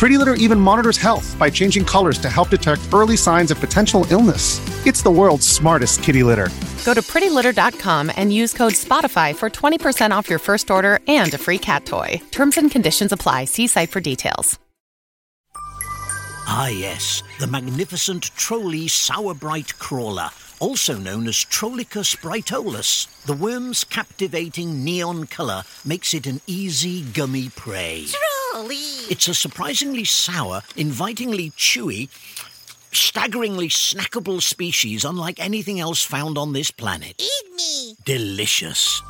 Pretty Litter even monitors health by changing colors to help detect early signs of potential illness. It's the world's smartest kitty litter. Go to prettylitter.com and use code SPOTIFY for 20% off your first order and a free cat toy. Terms and conditions apply. See site for details. Ah, yes, the magnificent Trolli Sour Brite Crawler, also known as Trollicus brightolus. The worm's captivating neon colour makes it an easy, gummy prey. Trolli! It's a surprisingly sour, invitingly chewy, staggeringly snackable species unlike anything else found on this planet. Eat me! Delicious.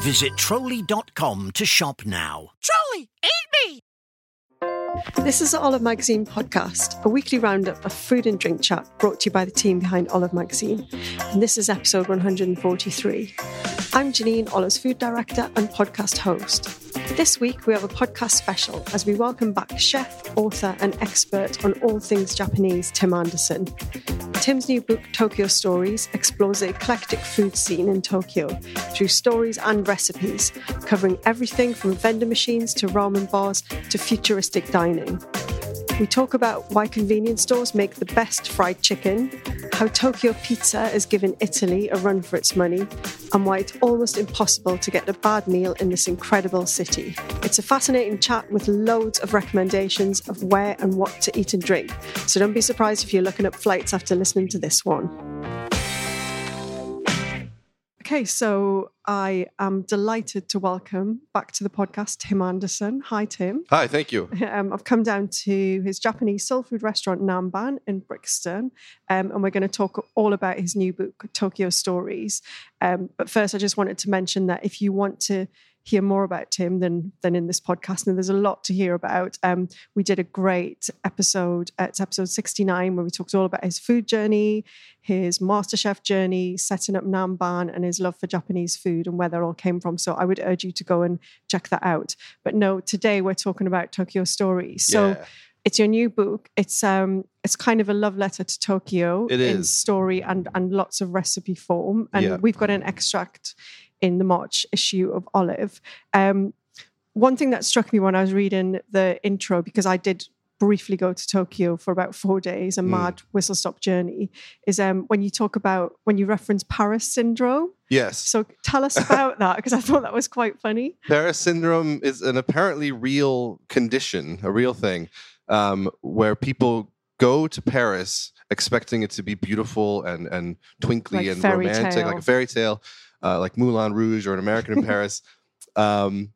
Visit trolli.com to shop now. Trolli, eat me! This is the Olive Magazine podcast, a weekly roundup of food and drink chat brought to you by the team behind Olive Magazine. And this is episode 143. I'm Janine, Olive's food director and podcast host. This week we have a podcast special as we welcome back chef, author, and expert on all things Japanese, Tim Anderson. Tim's new book, Tokyo Stories, explores the eclectic food scene in Tokyo through stories and recipes, covering everything from vendor machines to ramen bars to futuristic dining. We talk about why convenience stores make the best fried chicken, how Tokyo pizza has given Italy a run for its money, and why it's almost impossible to get a bad meal in this incredible city. It's a fascinating chat with loads of recommendations of where and what to eat and drink. So don't be surprised if you're looking up flights after listening to this one. Okay, so I am delighted to welcome back to the podcast Tim Anderson. Hi, Tim. Hi, thank you. Um, I've come down to his Japanese soul food restaurant Nanban in Brixton, um, and we're going to talk all about his new book, Tokyo Stories. Um, but first, I just wanted to mention that if you want to hear more about Tim than than in this podcast, and there's a lot to hear about. Um, we did a great episode. It's episode 69 where we talked all about his food journey, his MasterChef journey, setting up Nanban, and his love for Japanese food and where that all came from. So I would urge you to go and check that out. But no, today we're talking about Tokyo Stories. So. Yeah. It's your new book. It's um, it's kind of a love letter to Tokyo It in story and and lots of recipe form. And Yeah. we've got an extract in the March issue of Olive. Um, one thing that struck me when I was reading the intro, because I did briefly go to Tokyo for about four days, a Mm. mad whistle stop journey, is um, when you talk about when you reference Paris syndrome. Yes. So tell us about that, because I thought that was quite funny. Paris syndrome is an apparently real condition, a real thing, um, where people go to Paris expecting it to be beautiful and, and twinkly Like and romantic, tale. like a fairy tale, uh, like Moulin Rouge or an American in Paris. Um,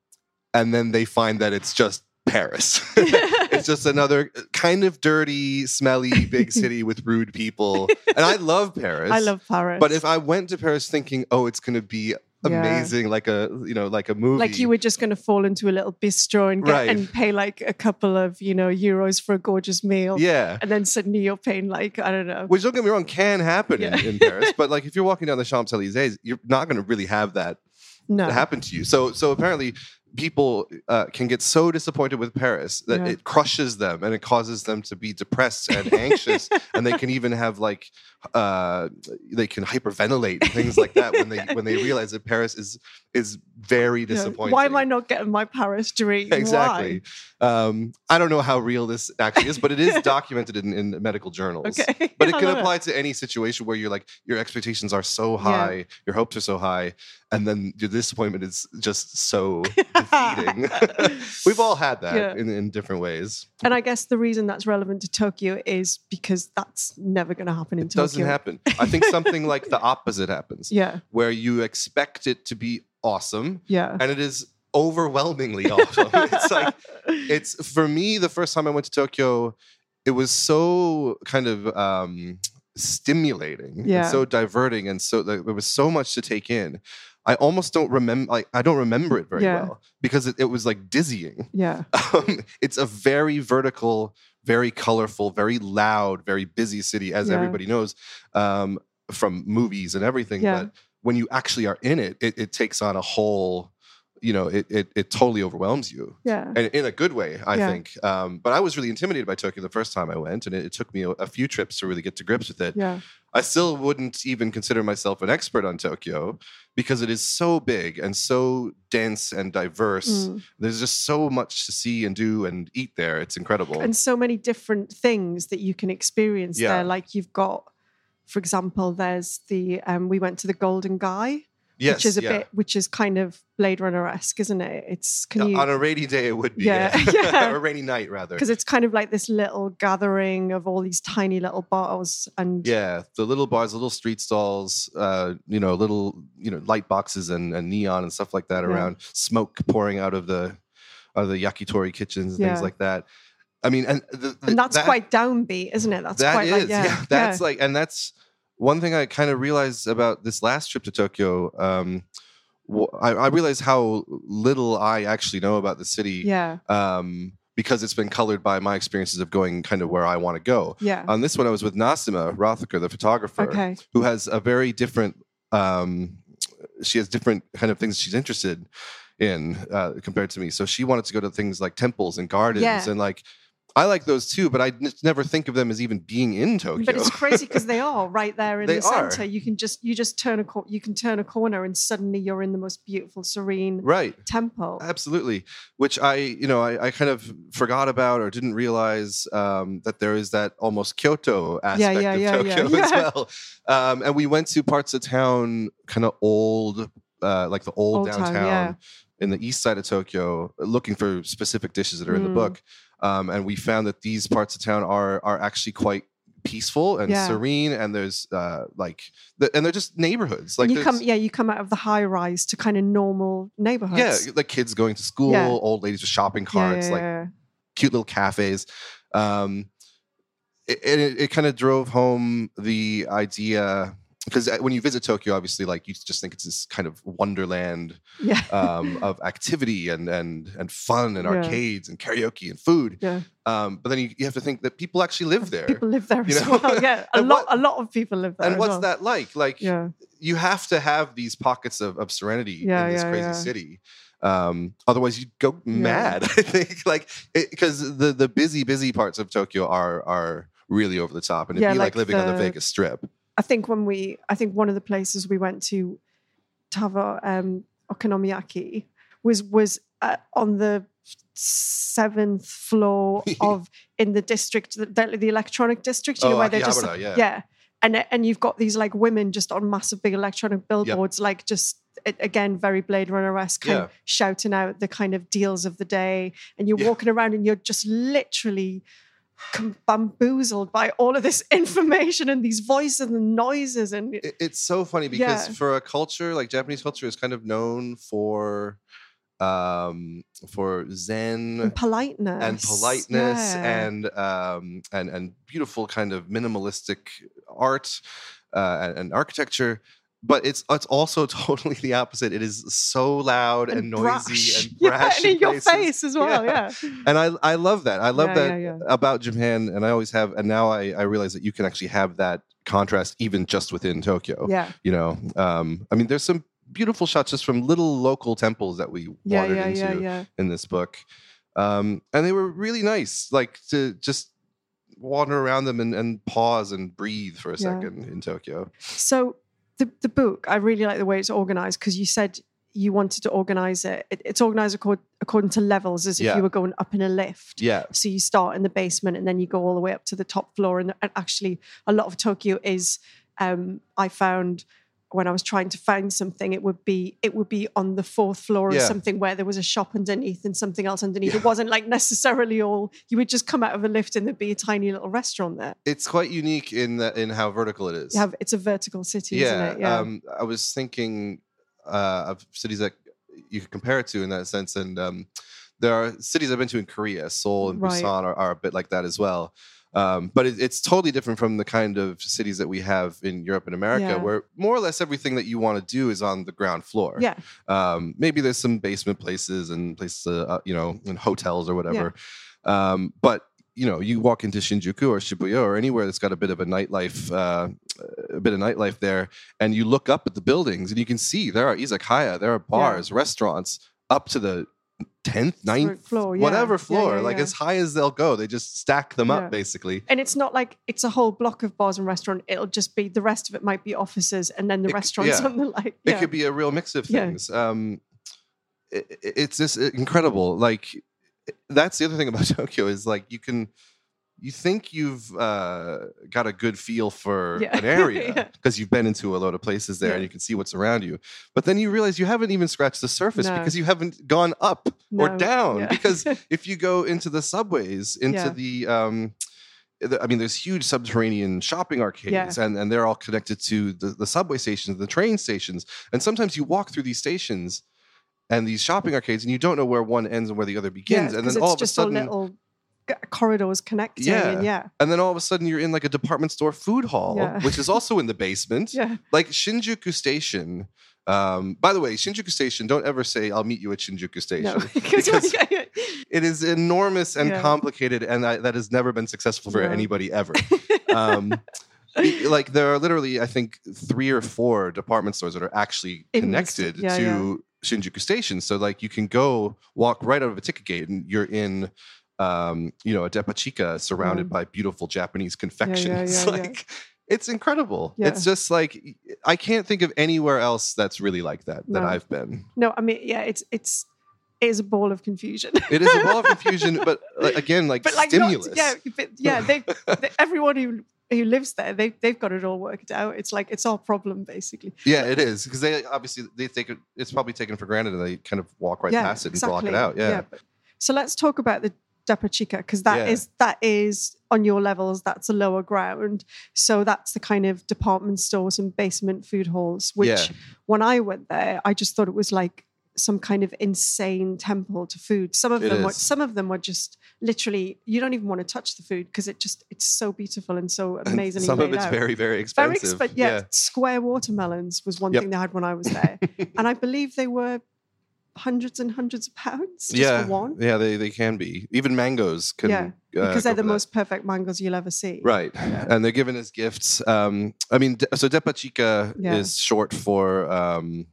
and then they find that it's just Paris. it's just another kind of dirty, smelly big city with rude people. And I love Paris. I love Paris. But if I went to Paris thinking, oh, it's going to be Yeah. amazing, like a you know, like a movie, like you were just going to fall into a little bistro and get, Right. and pay like a couple of you know euros for a gorgeous meal. yeah. And then suddenly you're paying like I don't know. Which don't get me wrong, can happen Yeah. in, in Paris, but like if you're walking down the Champs Elysees, you're not going to really have that no. happen to you. So so apparently, people uh, can get so disappointed with Paris that Yeah. it crushes them and it causes them to be depressed and anxious, and they can even have like uh, they can hyperventilate and things like that when they when they realize that Paris is is very Yeah. disappointing. Why am I not getting my Paris dream? Exactly. Um, I don't know how real this actually is, but it is documented in, in medical journals. Okay. But it can apply to any situation where you're like your expectations are so high, your hopes are so high, and then your disappointment is just so defeating. We've all had that Yeah. in, in different ways. And I guess the reason that's relevant to Tokyo is because that's never going to happen in Tokyo. It Tokyo. doesn't happen. I think something like the opposite happens, Yeah, where you expect it to be awesome, yeah. and it is overwhelmingly awesome. it's like it's for me the first time I went to Tokyo, it was so kind of um stimulating Yeah. and so diverting and so like, there was so much to take in. I almost don't remember like I don't remember it very Yeah. well because it, it was like dizzying. yeah, Um, it's a very vertical, very colorful, very loud, very busy city, as Yeah. everybody knows um, from movies and everything. Yeah. But when you actually are in it, it, it takes on a whole, you know, it, it, it totally overwhelms you. yeah. And in a good way, I Yeah. think. Um, but I was really intimidated by Tokyo the first time I went, and it, it took me a, a few trips to really get to grips with it. Yeah, I still wouldn't even consider myself an expert on Tokyo because it is so big and so dense and diverse. Mm. There's just so much to see and do and eat there. It's incredible. and so many different things that you can experience Yeah. there. Like you've got, for example, there's the um, we went to the Golden Gai, yes, which is a yeah. bit, which is kind of Blade Runner esque, isn't it? It's can you on a rainy day, it would be. Yeah, Yeah, yeah. or a rainy night rather. because it's kind of like this little gathering of all these tiny little bars and Yeah, the little bars, the little street stalls, uh, you know, little you know light boxes and, and neon and stuff like that Yeah. around, smoke pouring out of the out of the yakitori kitchens and things like that. I mean, and the, the- and that's that- quite downbeat, isn't it? That's That quite is, like yeah, That's like, and that's one thing I kind of realized about this last trip to Tokyo. Um, I, I realized how little I actually know about the city. yeah, Um, because it's been colored by my experiences of going kind of where I want to go. yeah. On this one, I was with Nassima Rothacker, the photographer, Okay, who has a very different. Um, she has different kind of things she's interested in uh, compared to me. So she wanted to go to things like temples and gardens Yeah. and like. I like those too, but I n- never think of them as even being in Tokyo. but it's crazy because they are right there in They the are. center. You can just you just turn a cor- you can turn a corner and suddenly you're in the most beautiful, serene right. temple. Absolutely. Which I, you know, I, I kind of forgot about or didn't realize um, that there is that almost Kyoto aspect yeah, of yeah, yeah, Tokyo as yeah. well. Um, and we went to parts of town, kind of old, uh, like the old, Old town, downtown yeah. in the east side of Tokyo, looking for specific dishes that are in the Mm. book. Um, and we found that these parts of town are are actually quite peaceful and Yeah. serene and there's uh like the, and they're just neighborhoods like you come yeah, you come out of the high rise to kind of normal neighborhoods. yeah like kids going to school Yeah. old ladies with shopping carts yeah, like cute little cafes. Um, it, it, it kind of drove home the idea because when you visit Tokyo, obviously, like you just think it's this kind of wonderland yeah. um, of activity and and and fun and Yeah. arcades and karaoke and food. yeah. Um, but then you, you have to think that people actually live there. People live there you as know? well. Yeah. A lot what- a lot of people live there. and what's well. that like? Like Yeah. you have to have these pockets of, of serenity Yeah, in this crazy city. Um, otherwise, you'd go mad. I think, like, because the the busy, busy parts of Tokyo are are really over the top, and it'd be like, like living on the the- Vegas Strip. I think when we, I think one of the places we went to, to have our um, okonomiyaki, was was uh, on the seventh floor of in the district, the, the, electronic district. You know Oh, where they're just yeah. yeah, and and you've got these like women just on massive big electronic billboards, like just. Again, very Blade Runner esque, Yeah. shouting out the kind of deals of the day, and you're Yeah. walking around and you're just literally bamboozled by all of this information and these voices and noises and It, it's so funny because Yeah. for a culture like Japanese culture is kind of known for um for zen and politeness and politeness Yeah. and um and and beautiful kind of minimalistic art uh, and, and architecture but it's it's also totally the opposite it is so loud and, noisy brash. and Yeah, brash and in your face as well. Yeah, and I I love that. I love Yeah, that yeah, yeah. about Japan, and I always have. And now I I realize that you can actually have that contrast even just within Tokyo. yeah. You know, um, I mean, there's some beautiful shots just from little local temples that we Yeah, wandered yeah, into yeah, yeah. in this book. Um, and they were really nice, like to just wander around them and, and pause and breathe for a Yeah. second in Tokyo. So the the book, I really like the way it's organized because you said you wanted to organize it. it it's organized accord, according to levels, as if Yeah. you were going up in a lift. Yeah. So you start in the basement and then you go all the way up to the top floor. And, and actually, a lot of Tokyo is. Um, I found when I was trying to find something, it would be it would be on the fourth floor of Yeah. something where there was a shop underneath and something else underneath. It wasn't like necessarily all. You would just come out of a lift and there'd be a tiny little restaurant there. It's quite unique in that in how vertical it is. It's a vertical city, yeah, isn't it? Yeah. Um, I was thinking uh, of cities that you could compare it to in that sense, and um, there are cities I've been to in Korea, Seoul and Right. Busan are, are a bit like that as well. Um, but it, it's totally different from the kind of cities that we have in Europe and America, Yeah. where more or less everything that you want to do is on the ground floor. yeah. Um, maybe there's some basement places and places, uh, uh, you know, in hotels or whatever. Um, but you know, you walk into Shinjuku or Shibuya or anywhere that's got a bit of a nightlife, uh, a bit of nightlife there, and you look up at the buildings and you can see there are izakaya, there are bars, restaurants up to the tenth, ninth, floor, yeah. whatever floor, yeah, like yeah. as high as they'll go. They just stack them up basically. And it's not like it's a whole block of bars and restaurant. It'll just be the rest of it might be offices, and then the It restaurants yeah. on the like. It could be a real mix of things. Um, it, it- it's just incredible. Like that's the other thing about Tokyo is like you can you think you've uh, got a good feel for Yeah. an area Yeah. because you've been into a lot of places there and you can see what's around you. But then you realize you haven't even scratched the surface No. because you haven't gone up or down. Yeah. Because if you go into the subways, into Yeah. the um, I mean, there's huge subterranean shopping arcades, and, and they're all connected to the, the subway stations, the train stations. And sometimes you walk through these stations and these shopping arcades, and you don't know where one ends and where the other begins. Yeah, and then all of a sudden, all little g- corridors connecting. Yeah. and yeah, and then all of a sudden, you're in like a department store food hall, Yeah. which is also in the basement. yeah, Like Shinjuku Station. Um, by the way, Shinjuku Station. Don't ever say I'll meet you at Shinjuku Station. no, because it is enormous and Yeah. complicated, and I, that has never been successful for No. anybody ever. um, like there are literally, I think, three or four department stores that are actually connected yeah, to. Shinjuku Station. So like you can go walk right out of a ticket gate, and you're in. Um, you know, a depachika surrounded Mm. by beautiful Japanese confections. yeah, yeah. like it's incredible. Yeah. It's just like I can't think of anywhere else that's really like that that I've been. no. I mean, yeah, it's it's it is a ball of confusion. It is a ball of confusion, but like, again, like, but like not- yeah, but yeah. They, they everyone who who lives there, they they've got it all worked out. It's like it's our problem basically. Yeah, it is because they obviously they take it. It's probably taken for granted, and they kind of walk right yeah, past it and exactly. block it out. Yeah, but- so let's talk about the Depachika because that is Yeah. that is on your levels. That's a lower ground. So that's the kind of department stores and basement food halls. Which Yeah. when I went there, I just thought it was like some kind of insane temple to food. Some of It them were some of them were just literally you don't even want to touch the food because it just it's so beautiful and so And amazingly some of it's out. very very Very expensive. expensive. Yeah, square watermelons was one Yep. thing they had when I was there, and I believe they were hundreds and hundreds of pounds just yeah, for one. yeah. They they can be even mangoes can Yeah, uh, because they're the for that. most perfect mangoes you'll ever see. Right, and they're given as gifts. Um, I mean, so Depachika Yeah. is short for um,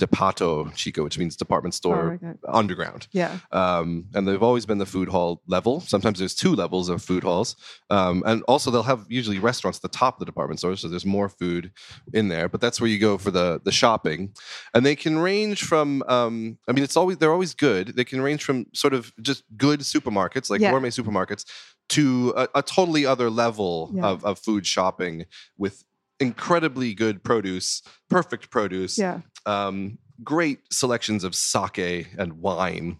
Depato Chika, which means department store Oh, underground. Yeah, um, and they've always been the food hall level. Sometimes there's two levels of food halls, um, and also they'll have usually restaurants at the top of the department store, so there's more food in there. But that's where you go for the the shopping, and they can range from. Um, I mean, it's always they're always good. They can range from sort of just good supermarkets like Yeah. gourmet supermarkets to a, a totally other level Yeah. of, of food shopping with incredibly good produce, perfect produce yeah, um, great selections of sake and wine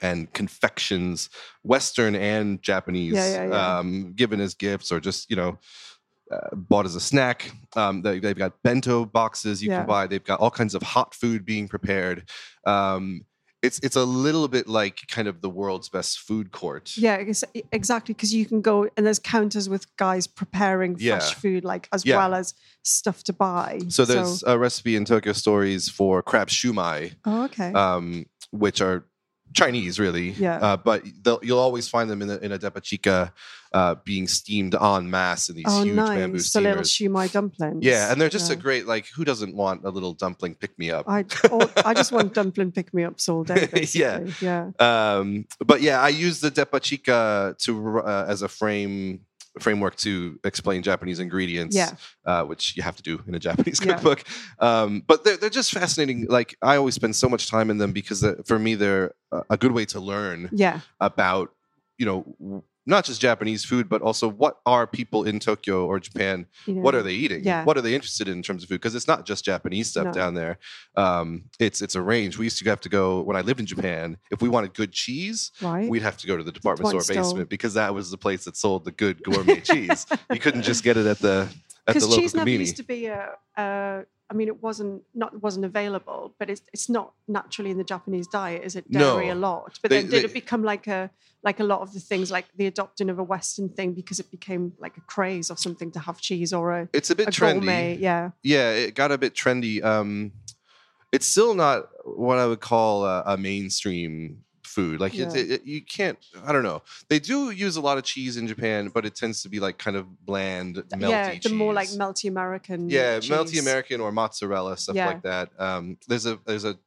and confections, Western and Japanese, Yeah, yeah, yeah. Um, given as gifts or just you know uh, bought as a snack. Um, they, they've got bento boxes you can buy. They've got all kinds of hot food being prepared. Um, it's it's a little bit like kind of the world's best food court. yeah. Exactly, because you can go and there's counters with guys preparing fresh food, like as Yeah. well as stuff to buy. So there's a recipe in Tokyo Stories for crab shumai, oh, okay. um, which are Chinese, really. Yeah. Uh, but you'll always find them in a, in a depachika uh, being steamed en masse in these oh, huge bamboo nice. The little shumai dumplings. Yeah, and they're just a great like. Who doesn't want a little dumpling pick me up? I, all, I just want dumpling pick me ups all day. Yeah. Basically. yeah. Um, but yeah, I use the depachika to uh, as a frame framework to explain Japanese ingredients. Yeah. uh, which you have to do in a Japanese Yeah. cookbook. Um, but they're they're just fascinating. Like I always spend so much time in them because uh, for me they're a- good way to learn Yeah. about you know not just Japanese food, but also what are people in Tokyo or Japan You know, what are they eating? Yeah. What are they interested in in terms of food? Because it's not just Japanese stuff No. down there. Um, it's it's a range. We used to have to go when I lived in Japan. If we wanted good cheese, Right. we'd have to go to the department store Department store. basement because that was the place that sold the good gourmet cheese. You couldn't just get it at the at the local cheese never used to be a, a. I mean, it wasn't not wasn't available, but it's it's not naturally in the Japanese diet, is it? Dairy No. a lot, but They- then did they- it become like a like a lot of the things, like the adopting of a Western thing, because it became like a craze or something to have cheese or a, It's a bit a trendy. gourmet? Yeah, Yeah, it got a bit trendy. Um, it's still not what I would call a, a mainstream food. Like Yeah. it, it- you can't. I don't know. They do use a lot of cheese in Japan, but it tends to be like kind of bland, melty yeah, the cheese. more like melty American. yeah, cheese. melty American or mozzarella stuff Yeah. like that. Um, there's a there's a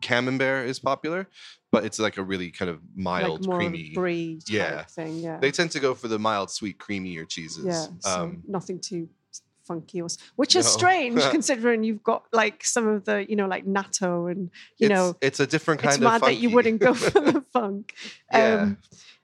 camembert is popular, but it's like a really kind of mild, like creamy. brie Yeah. thing. Yeah, They tend to go for the mild, sweet, creamier cheeses. yeah, so Um, nothing too funky or which is No. strange considering you've got like some of the you know like natto and you it's, know it's a different kind of. it's of mad that you wouldn't go for the funk. Yeah. Um,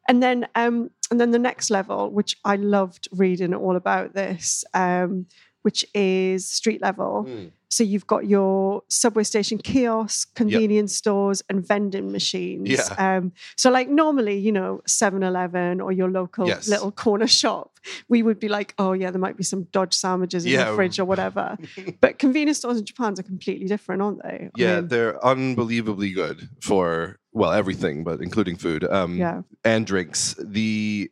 and then, um, and then the next level, which I loved reading all about this, um, which is street level. Mm. So you've got your subway station kiosks, convenience stores, and vending machines. Yeah. Um, so like normally, you know, 7-Eleven or your local Yes. little corner shop, we would be like, oh yeah, there might be some Dodge sandwiches in Yeah. the fridge or whatever. but convenience stores in Japan are completely different, aren't they? I Yeah, mean, they're unbelievably good for well everything, but including food um, yeah. and drinks. The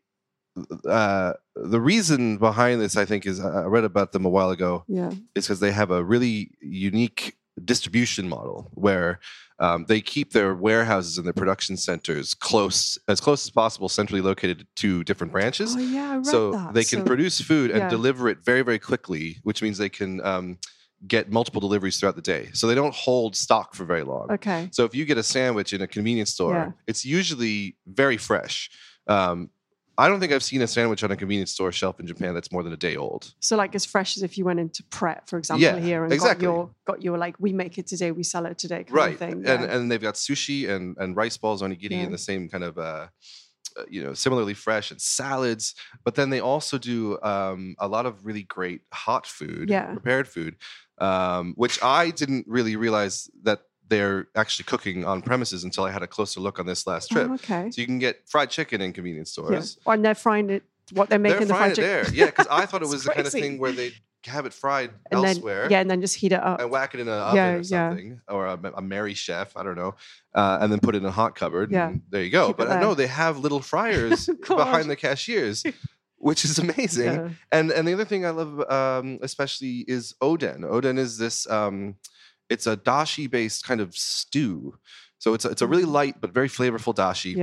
uh, the reason behind this, I think, is I read about them a while ago. Yeah. Is because they have a really unique distribution model where um, they keep their warehouses and their production centers close as close as possible, centrally located to different branches. Oh yeah, so that. they can So- produce food and yeah. deliver it very very quickly which means they can um, get multiple deliveries throughout the day so they don't hold stock for very long Okay. so if you get a sandwich in a convenience store Yeah. it's usually very fresh um, i don't think i've seen a sandwich on a convenience store shelf in japan that's more than a day old So like as fresh as if you went into Pret, for example, Yeah, here and exactly. got your got your like we make it today, we sell it today kind right of thing. and yeah. and they've got sushi and and rice balls onigiri Yeah. in the same kind of uh uh, you know similarly fresh and salads but then they also do um, a lot of really great hot food Yeah. prepared food um, which i didn't really realize that they're actually cooking on premises until i had a closer look on this last trip Oh, okay. so you can get fried chicken in convenience stores. Yeah. And they're frying it what they're making they're the fried it chicken. there yeah because i thought it was the kind of thing where they have it fried and elsewhere then yeah, and then just heat it up. and whack it in an oven Yeah, or yeah. something, or a, a Merrychef, I don't know, uh, and then put it in a hot cupboard. Yeah. and there you go. Keep but I know they have little fryers behind the cashiers, which is amazing. Yeah. And and the other thing I love, um, especially, is oden. Oden is this. Um, it's a dashi based kind of stew. So it's a, it's a really light but very flavorful dashi Mm.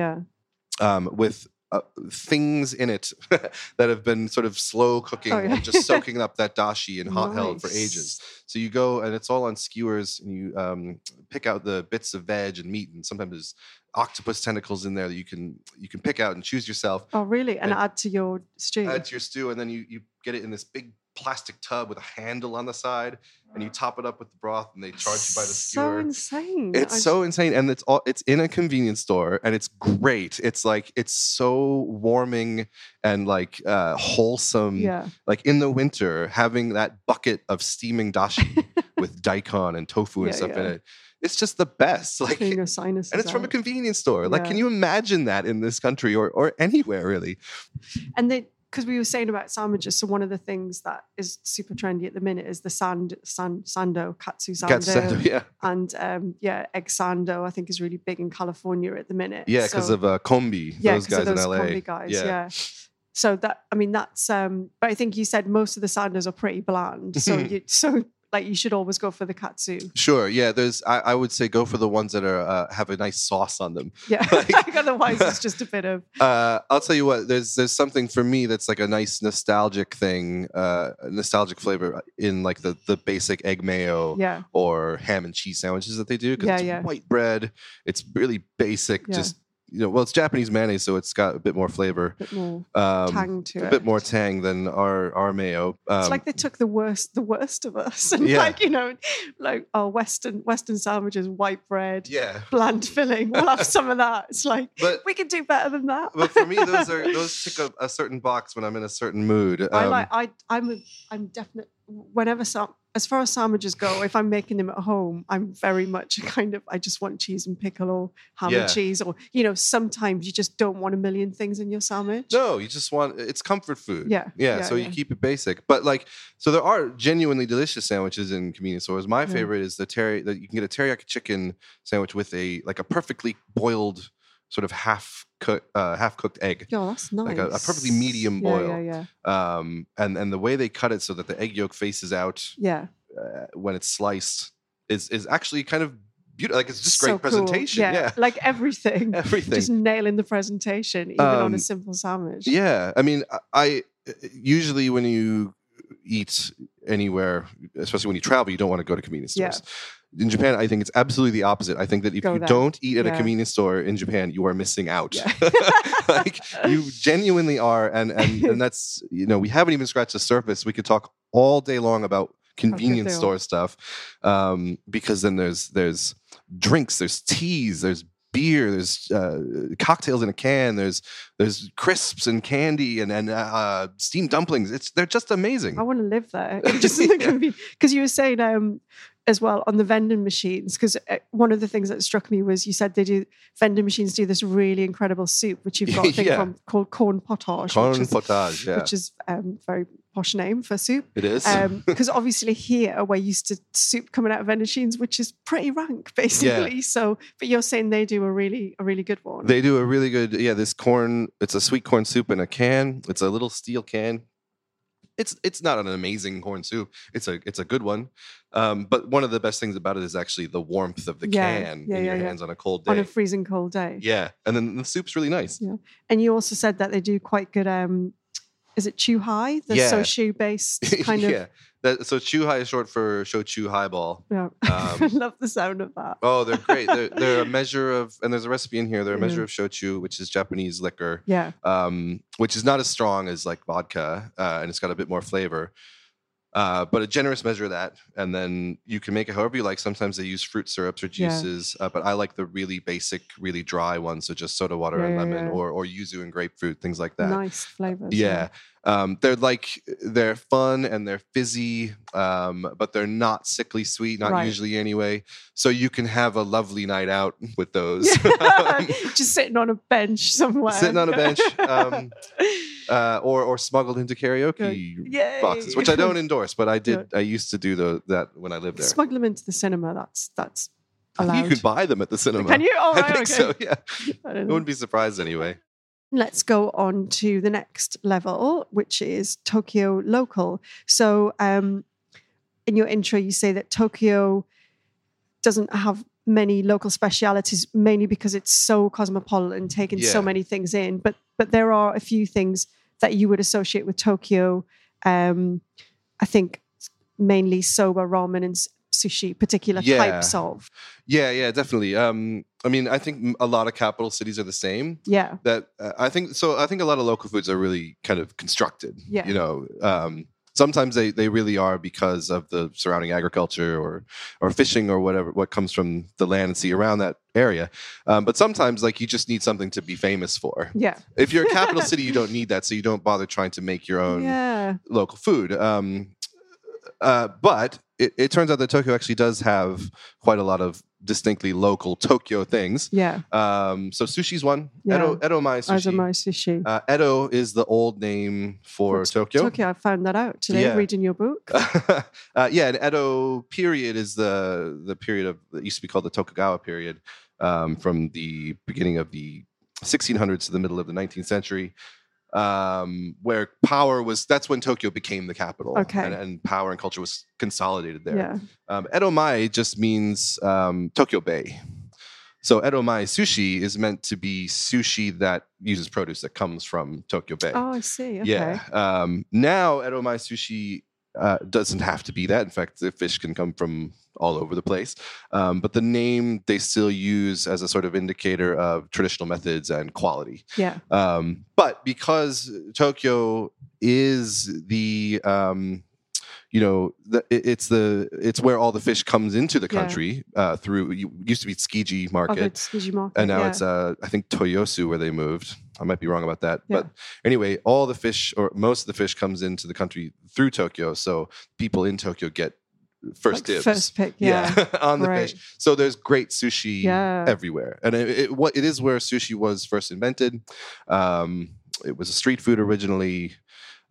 Yeah. um, with uh, things in it that have been sort of slow cooking Oh, yeah. and just soaking up that dashi and hot held for ages. So you go and it's all on skewers and you um, pick out the bits of veg and meat and sometimes there's octopus tentacles in there that you can you can pick out and choose yourself. Oh really? And, And add to your stew. Add to your stew and then you you get it in this big plastic tub with a handle on the side and you top it up with the broth and they charge you by the It's so insane. It's I- so insane, and it's all it's in a convenience store, and it's great. It's like it's so warming and like uh, wholesome. yeah. Like in the winter, having that bucket of steaming dashi with daikon and tofu and Yeah, stuff in it, it's just the best. Like, and your sinuses. it's from a convenience store. Like, can you imagine that in this country or or anywhere really? and they because we were saying about sandwiches. So one of the things that is super trendy at the minute is the sand, sand sando katsu sando, Katsu, yeah, and um, yeah, egg sando. I think is really big in California at the minute. yeah, because So- of uh, Konbi. yeah, those guys of those in LA. Konbi guys. Yeah. So that I mean that's um but I think you said most of the sanders are pretty bland. So you so like you should always go for the katsu. Sure. Yeah. There's. I, I would say go for the ones that are uh, have a nice sauce on them. Yeah, Like- otherwise it's just a bit of Uh, I'll tell you what. There's there's something for me that's like a nice nostalgic thing, uh, nostalgic flavor in like the the basic egg mayo yeah, or ham and cheese sandwiches that they do because Yeah, it's yeah. white bread. It's really basic. Yeah. Just you know, well, it's Japanese mayonnaise, so it's got a bit more flavor, a bit more um, tang to a it. bit more tang than our our mayo. Um, It's like they took the worst, the worst of us, and Yeah. like you know, like our Western Western sandwiches, white bread, yeah. bland filling. We'll have some of that. It's like But we can do better than that. but for me, those are those tick a, a certain box when I'm in a certain mood. I Um, like I I'm a, I'm definite whenever some as far as sandwiches go, if I'm making them at home, I'm very much a kind of I just want cheese and pickle or ham Yeah. and cheese or you know sometimes you just don't want a million things in your sandwich. No, you just want it's comfort food. Yeah, yeah. yeah, so yeah. you keep it basic, but like, so there are genuinely delicious sandwiches in convenience stores. My favorite is the terry that you can get a teriyaki chicken sandwich with a like a perfectly boiled sort of half cooked uh, half cooked egg. Yeah, that's nice. Like a- a perfectly medium Yeah, boil. Yeah, yeah, Um, and and the way they cut it so that the egg yolk faces out yeah. uh, when it's sliced is is actually kind of beautiful. Like it's just great So cool. presentation. Yeah, like everything. everything. Just nailing the presentation, even on Um, a simple sandwich. Yeah, I mean, I, I usually when you eat anywhere, especially when you travel, you don't want to go to convenience Yeah. In Japan, I think it's absolutely the opposite. I think that if Go you don't eat at a convenience store in Japan, you are missing out. Yeah. like you genuinely are, and and and that's you know we haven't even scratched the surface. We could talk all day long about convenience store stuff, um, because then there's there's drinks, there's teas, there's beer, there's uh, cocktails in a can, there's there's crisps and candy and and uh, steamed dumplings. It's they're just amazing. I want to live there. Just because you were saying um, as well on the vending machines. Because one of the things that struck me was you said they do vending machines do this really incredible soup, which you've got Yeah. from called corn potage, Corn which is, potage, yeah, which is um, very posh name for soup. it is. Because obviously here we're used to soup coming out of vending machines, which is pretty rank basically. So, but you're saying they do a really a really good one. They do a really good, yeah. This corn, it's a sweet corn soup in a can. It's a little steel can. It's it's not an amazing corn soup. It's a it's a good one. Um, but one of the best things about it is actually the warmth of the Yeah, can yeah, in yeah, your hands on a cold day. on a freezing cold day. yeah, and then the soup's really nice. Yeah. And you also said that they do quite good. Um, is it Chu Hai, the Yeah. shochu based kind of? yeah. That, so chu hai is short for shochu highball. Yeah. Um, I love the sound of that. Oh, they're great. They're, they're a measure of, and there's a recipe in here. They're a Yeah. measure of shochu, which is Japanese liquor. Yeah. um, which is not as strong as like vodka, uh, and it's got a bit more flavor. Uh, but a generous measure of that, and then you can make it however you like. Sometimes they use fruit syrups or Yeah. juices, uh, but I like the really basic, really dry ones, so just soda water and Yeah, yeah, lemon, yeah. or or yuzu and grapefruit, things like that. Nice flavors. Yeah, um, they're like they're fun and they're fizzy, um, but they're not sickly sweet, not Right. usually anyway. So you can have a lovely night out with those. Just sitting on a bench somewhere. Sitting on a bench, um, uh, or or smuggled into karaoke Yay. boxes, which I don't endorse, but I did. I used to do the, that when I lived there. Smuggle them into the cinema. That's that's allowed. you could buy them at the cinema. Can you? Oh, I right, think okay. so. Yeah, I I wouldn't be surprised anyway. Let's go on to the next level, which is Tokyo local. So, um, in your intro, you say that Tokyo doesn't have many local specialities, mainly because it's so cosmopolitan, taking so many things in. But but there are a few things that you would associate with Tokyo. Um, I think mainly soba, ramen, and sushi, particular Yeah. types of. Yeah, yeah, definitely. Um, I mean, I think a lot of capital cities are the same. Yeah, That uh, I think so. I think a lot of local foods are really kind of constructed. Yeah. you know. Um, sometimes they, they really are because of the surrounding agriculture or or fishing or whatever what comes from the land and sea around that area. Um, but sometimes like you just need something to be famous for. yeah, If you're a capital city, you don't need that, so you don't bother trying to make your own yeah. local food. Um, uh, but it, it turns out that Tokyo actually does have quite a lot of distinctly local Tokyo things. Yeah, Um, so sushi's one. Yeah. Edo, Edomae sushi. my sushi. Uh, Edo is the old name for T- Tokyo. Tokyo, I found that out today Yeah. reading your book. uh, yeah, and Edo period is the the period of that used to be called the Tokugawa period, um, from the beginning of the 1600s to the middle of the 19th century. Um, where power was. That's when Tokyo became the capital. Okay. and, and power and culture was consolidated there. Yeah. Um, Edomae just means um, Tokyo Bay. So Edomae sushi is meant to be sushi that uses produce that comes from Tokyo Bay. Oh, I see. Okay. Yeah. Um, now Edomai sushi uh, doesn't have to be that. In fact, the fish can come from all over the place. Um, but the name they still use as a sort of indicator of traditional methods and quality. Yeah. Um, but because Tokyo is the um, you know, the, it- it's the it's where all the fish comes into the Yeah. country uh, through. Used to be Tsukiji Oh, Market, Tsukiji market. and now yeah. it's uh, I think Toyosu where they moved. I might be wrong about that, Yeah. but anyway, all the fish or most of the fish comes into the country through Tokyo, so people in Tokyo get first Like dibs. First pick. Yeah. on the Right. fish. So there's great sushi Yeah. everywhere, and it, it, what it is where sushi was first invented. Um, it was a street food originally.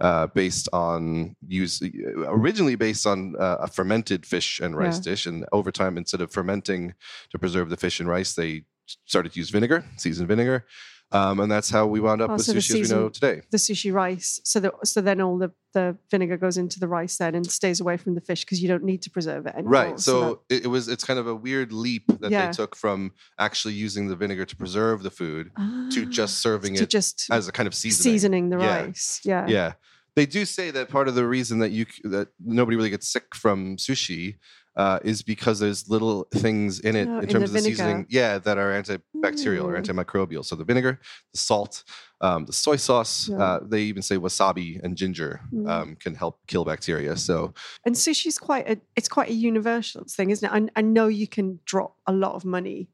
Uh, based on use originally based on uh, a fermented fish and rice Yeah. dish, and over time, instead of fermenting to preserve the fish and rice, they started to use vinegar, seasoned vinegar, um, and that's how we wound up Oh, with so the sushi as we know season- today. the sushi rice. So that so then all the, the vinegar goes into the rice then and stays away from the fish because you don't need to preserve it anymore. Right. So it, it was it's kind of a weird leap that Yeah. they took from actually using the vinegar to preserve the food that- to just serving to it just as a kind of seasoning. seasoning the Yeah. rice. Yeah. Yeah. They do say that part of the reason that you that nobody really gets sick from sushi uh, is because there's little things in it Oh, in in terms the of the seasoning, yeah, that are antibacterial or Mm. antimicrobial. So the vinegar, the salt, um, the soy sauce. Yeah. Uh, they even say wasabi and ginger Mm. um, can help kill bacteria. So And sushi's quite a it's quite a universal thing, isn't it? I, I know you can drop a lot of money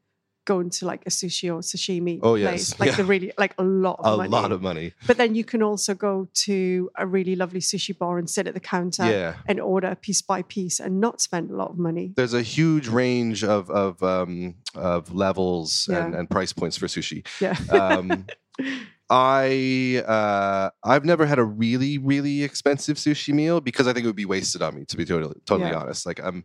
going to like a sushi or sashimi Oh, yes. place, like Yeah. the really like a lot of a money. lot of money. But then you can also go to a really lovely sushi bar and sit at the counter Yeah. and order piece by piece and not spend a lot of money. there's a huge range of of um, of levels and, and price points for sushi. Yeah. Um, I uh, I've never had a really really expensive sushi meal because I think it would be wasted on me to be totally totally Yeah. honest. Like I'm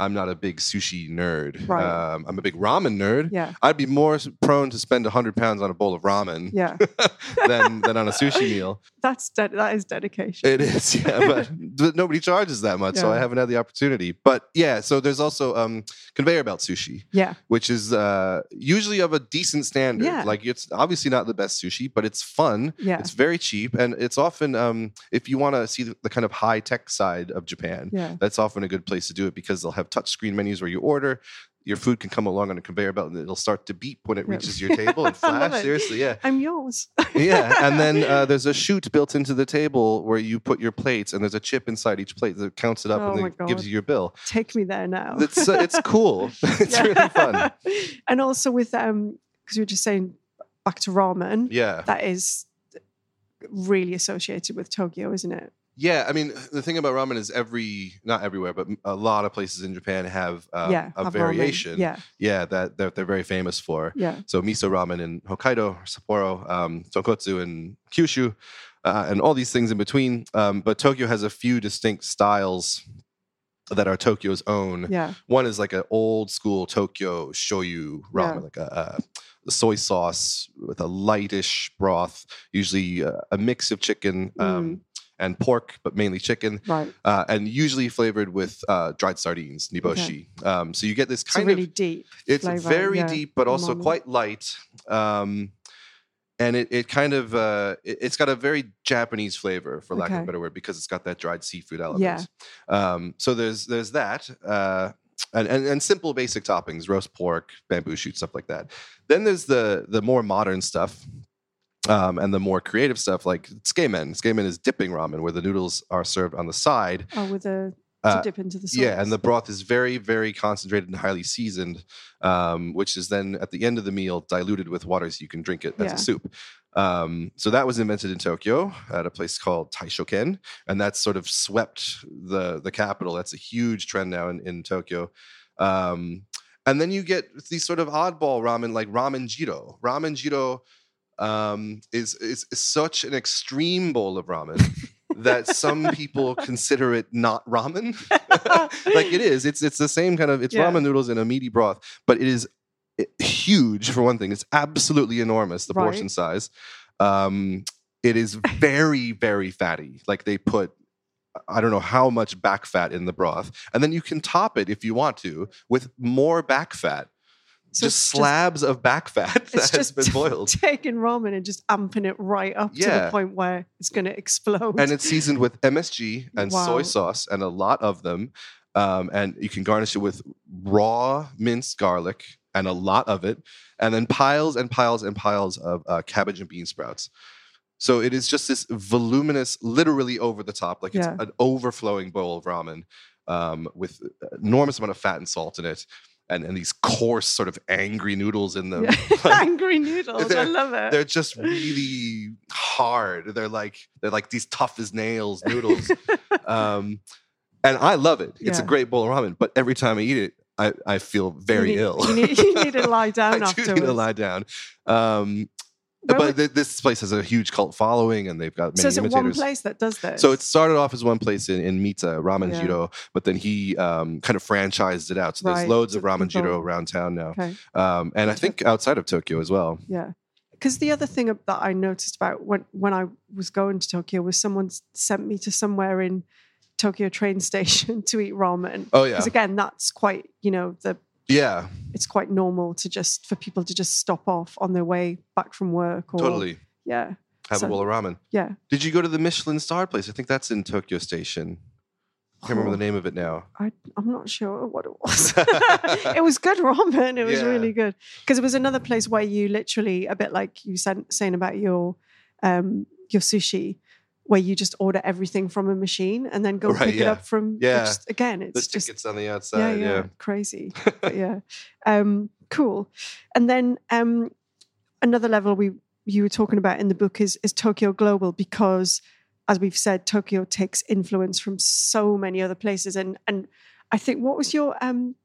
I'm not a big sushi nerd. Right. Um, I'm a big ramen nerd. yeah. I'd be more prone to spend hundred pounds on a bowl of ramen Yeah. than than on a sushi meal. That's de- that is dedication. It is, yeah, but, but nobody charges that much, so I haven't had the opportunity. But yeah, so there's also um, conveyor belt sushi yeah. which is uh, usually of a decent standard. Yeah. Like it's obviously not the best sushi, but it's fun. Yeah. It's very cheap, and it's often um, if you want to see the, the kind of high tech side of Japan, Yeah. that's often a good place to do it because they'll have touchscreen menus where you order. Your food can come along on a conveyor belt, and it'll start to beep when it reaches your table and flash. Seriously, yeah, I'm yours. yeah. And then uh, there's a chute built into the table where you put your plates, and there's a chip inside each plate that counts it up Oh and then gives you your bill. Take me there now. It's uh, it's cool. it's Yeah. really fun. and also with um, because we were just saying back to ramen. Yeah. That is really associated with Tokyo, isn't it? Yeah, I mean, the thing about ramen is every not everywhere, but a lot of places in Japan have um, yeah. a have ramen. variation. Yeah. yeah, that they're, they're very famous for. Yeah. So miso ramen in Hokkaido, Sapporo, um, tonkotsu in Kyushu, uh, and all these things in between. Um, but Tokyo has a few distinct styles that are Tokyo's own. Yeah. One is like an old school Tokyo shoyu ramen, Yeah. like a, a soy sauce with a lightish broth, usually uh, a mix of chicken Mm. And pork, but mainly chicken, Right. uh, and usually flavored with uh, dried sardines, niboshi. Um, so you get this It's kind really of deep. it's flavour, very yeah, deep, but also umami. quite light. Um, and it, it kind of uh, it, it's got a very Japanese flavor, for lack of a better word, because it's got that dried seafood element. Yeah. Um, so there's there's that. Uh, and, and, and simple basic toppings, roast pork, bamboo shoot, stuff like that. Then there's the the more modern stuff, um, and the more creative stuff like tsukemen. Tsukemen is dipping ramen, where the noodles are served on the side. Oh, with a to Uh, dip into the sauce. yeah, and the broth is very, very concentrated and highly seasoned, um, which is then at the end of the meal diluted with water so you can drink it as Yeah. a soup. Um, so that was invented in Tokyo at a place called Taishoken, and that's sort of swept the the capital. That's a huge trend now in, in Tokyo. Um, and then you get these sort of oddball ramen like ramen jiro. Ramen jiro um, is, is such an extreme bowl of ramen that some people consider it not ramen. like it is. It's it's the same kind of it's Yeah. ramen noodles in a meaty broth, but it is huge for one thing. It's absolutely enormous, the portion size. Um, it is very, very fatty. Like they put, I don't know how much back fat in the broth, and then you can top it if you want to with more back fat. So just slabs of back fat that has been boiled. taking ramen and just amping it right up to the point where it's going to explode. and it's seasoned with MSG and Wow. soy sauce and a lot of them. Um, and you can garnish it with raw minced garlic and a lot of it, and then piles and piles and piles of uh, cabbage and bean sprouts. So it is just this voluminous, literally over the top, like Yeah. it's an overflowing bowl of ramen um, with enormous amount of fat and salt in it, and, and these coarse, sort of angry noodles in them. Yeah. Like, angry noodles. I love it. they're just really hard. They're like they're like these tough as nails noodles. um, and I love it. It's a great bowl of ramen, but every time I eat it, I, I feel very you need, ill. You need, you need to lie I down do afterwards. need to lie down. Um, Where but would- this place has a huge cult following, and they've got many so is it one imitators. place that does this? So it started off as one place in, in Mita, Ramen Yeah. Jiro, but then he um, kind of franchised it out. So there's loads of Ramen Jiro around town now. okay. Um, and I think outside of Tokyo as well. Yeah. Because the other thing that I noticed about when, when I was going to Tokyo was someone sent me to somewhere in Tokyo train station to eat ramen. Oh, yeah. Because again, that's quite, you know, the Yeah, it's quite normal to just for people to just stop off on their way back from work or totally. yeah. Have So- a bowl of ramen. Yeah. Did you go to the Michelin star place? I think that's in Tokyo Station. I can't remember the name of it now. I, I'm not sure what it was. it was good ramen. It was Yeah. really good because it was another place where you literally a bit like you said saying about your um, your sushi, where you just order everything from a machine and then go Right, pick it up from. Yeah. Just, again, The it's just tickets on the yeah, outside. yeah, Yeah. crazy. but yeah, um, cool. And then um, another level we you were talking about in the book is is Tokyo Global because, as we've said, Tokyo takes influence from so many other places. And and I think what was your um,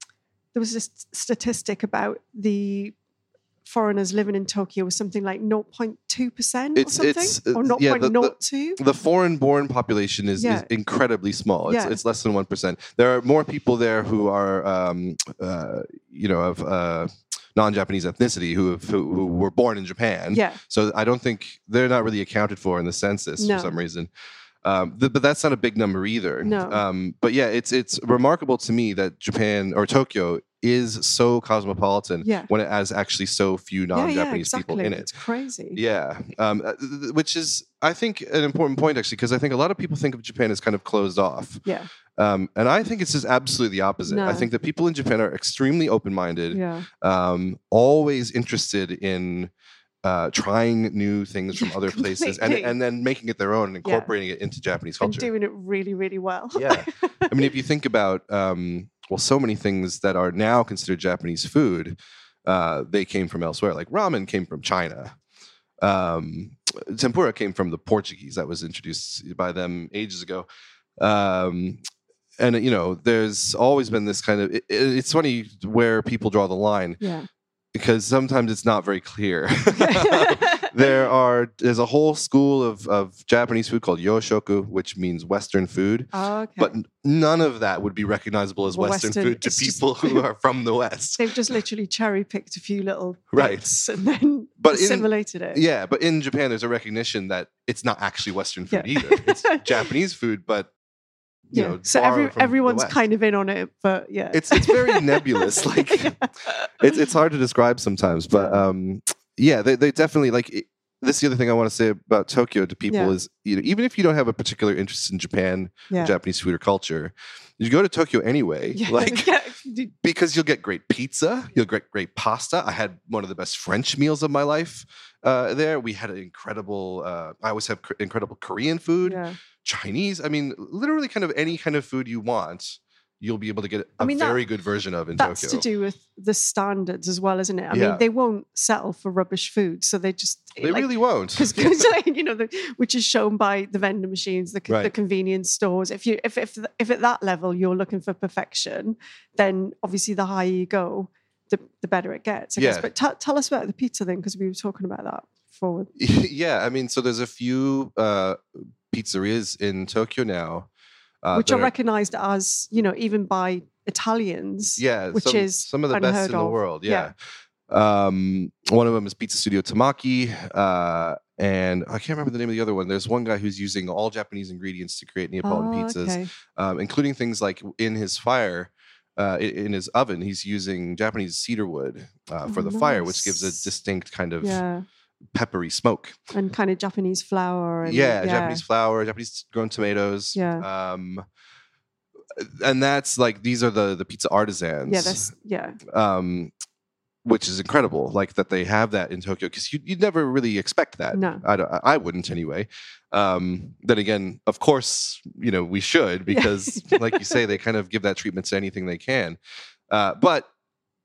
there was this statistic about the foreigners living in Tokyo was something like 0.2 percent or It's- something, it's- or it's- yeah, the- the- 0.02. The foreign-born population is, Yeah. is incredibly small. It's, Yeah. it's less than one percent. There are more people there who are, um, uh, you know, of uh, non-Japanese ethnicity who, have, who who were born in Japan. yeah, So I don't think they're not really accounted for in the census No. for some reason. Um, th- but that's not a big number either. No. Um, but yeah, it's it's remarkable to me that Japan or Tokyo is so cosmopolitan Yeah. when it has actually so few non-Japanese yeah, exactly. people in it. It's crazy. Yeah, um, uh, th- th- which is I think an important point actually because I think a lot of people think of Japan as kind of closed off, Yeah, um, and I think it's just absolutely the opposite. No. I think that people in Japan are extremely open-minded, yeah. um, always interested in uh, trying new things from other places, and and then making it their own and incorporating it into Japanese culture. and doing it really, really well. yeah, I mean, if you think about um, well, so many things that are now considered Japanese food, uh, they came from elsewhere. Like ramen came from China. Um, tempura came from the Portuguese. That was introduced by them ages ago. Um, and you know, there's always been this kind of. It, it- it's funny where people draw the line yeah. Because sometimes it's not very clear. there are there's a whole school of, of Japanese food called yoshoku, which means Western food. Oh, okay. But none of that would be recognizable as Well, Western, Western, food to it's just- people who are from the West. They've just literally cherry picked a few little Right. bits and then But in- it. Yeah, but in Japan, there's a recognition that it's not actually Western food Yeah. either. It's Japanese food, but you Yeah. know, so every, borrowed from the everyone's kind of in on it, but yeah. It's it's very nebulous. Like it's it's hard to describe sometimes, but um, yeah, they they definitely like. It, this is the other thing I want to say about Tokyo to people Yeah. is you know even if you don't have a particular interest in Japan, yeah. Japanese food or culture, you go to Tokyo anyway. Yeah, Like yeah. because you'll get great pizza, you'll get great pasta. I had one of the best French meals of my life uh, there. We had an incredible. Uh, I always have cr- incredible Korean food, yeah. Chinese. I mean, literally, kind of any kind of food you want, you'll be able to get a I mean, that- very good version of in Tokyo. That's to do with the standards as well, isn't it? I Yeah. mean, they won't settle for rubbish food, so they just they really won't. because like, you know, the, which is shown by the vending machines, the, co- the convenience stores. If you if if if at that level you're looking for perfection, then obviously the higher you go, the the better it gets. I guess. Yeah. But t- tell us about the pizza then, because we were talking about that forward. yeah, I mean, so there's a few uh, pizzerias in Tokyo now, uh, which are recognized as you know even by Italians. yeah, which some, is some of the best in the world. Yeah. Yeah. Um, one of them is Pizza Studio Tamaki, uh, and I can't remember the name of the other one. There's one guy who's using all Japanese ingredients to create Neapolitan Oh, pizzas, okay. um, including things like in his fire. Uh, in his oven, he's using Japanese cedar wood uh, for Oh, the fire, which gives a distinct kind of Yeah, peppery smoke. and kind of Japanese flour. And, yeah, Japanese flour, Japanese grown tomatoes. Yeah. Um, and that's like these are the the pizza artisans. Yeah, that's yeah. um, which is incredible. Like that they have that in Tokyo because you you'd never really expect that. No. I don't, I wouldn't anyway. Um, then again, of course, you know we should because, like you say, they kind of give that treatment to anything they can. Uh, but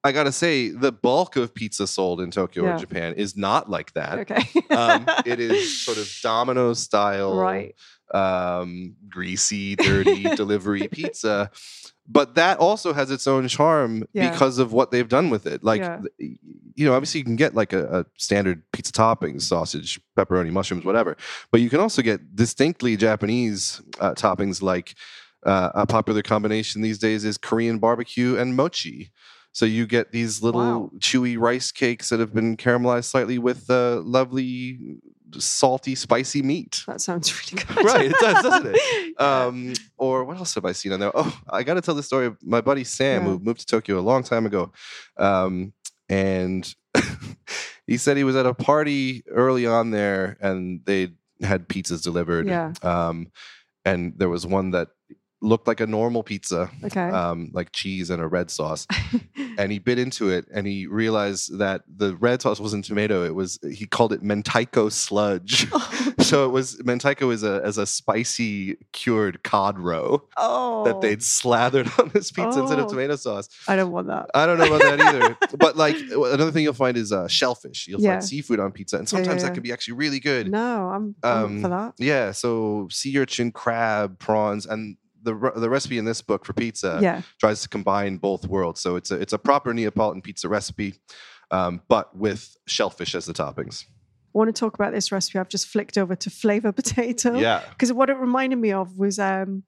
I gotta say, the bulk of pizza sold in Tokyo Yeah. or Japan is not like that. Okay. um, it is sort of Domino style, right. um, greasy, dirty delivery pizza. But that also has its own charm Yeah. because of what they've done with it. Like, Yeah. you know, obviously you can get like a, a standard pizza toppings, sausage, pepperoni, mushrooms, whatever. But you can also get distinctly Japanese uh, toppings like uh, a popular combination these days is Korean barbecue and mochi. So you get these little Wow. chewy rice cakes that have been caramelized slightly with uh, lovely, salty, spicy meat. That sounds really good. Right, it does, doesn't it? Um, or what else have I seen on there? Oh, I got to tell the story of my buddy Sam, Yeah. who moved to Tokyo a long time ago. Um, and he said he was at a party early on there and they had pizzas delivered. Yeah. Um, and there was one that looked like a normal pizza, okay. um, like cheese and a red sauce. And he bit into it and he realized that the red sauce wasn't tomato. It was, he called it mentaiko sludge. so it was, mentaiko is a, as a spicy cured cod roe oh, that they'd slathered on this pizza instead of Oh. tomato sauce. I don't want that. I don't know about that either. but like another thing you'll find is uh, shellfish. You'll Yeah. find seafood on pizza. And Yeah, yeah, sometimes yeah. that can be actually really good. No, I'm, I'm Um, for that. Yeah, so sea urchin, crab, prawns, and the the recipe in this book for pizza yeah. tries to combine both worlds. So it's a it's a proper Neapolitan pizza recipe, um, but with shellfish as the toppings. I want to talk about this recipe. I've just flicked over to flavor potato. Yeah, Because what it reminded me of was um,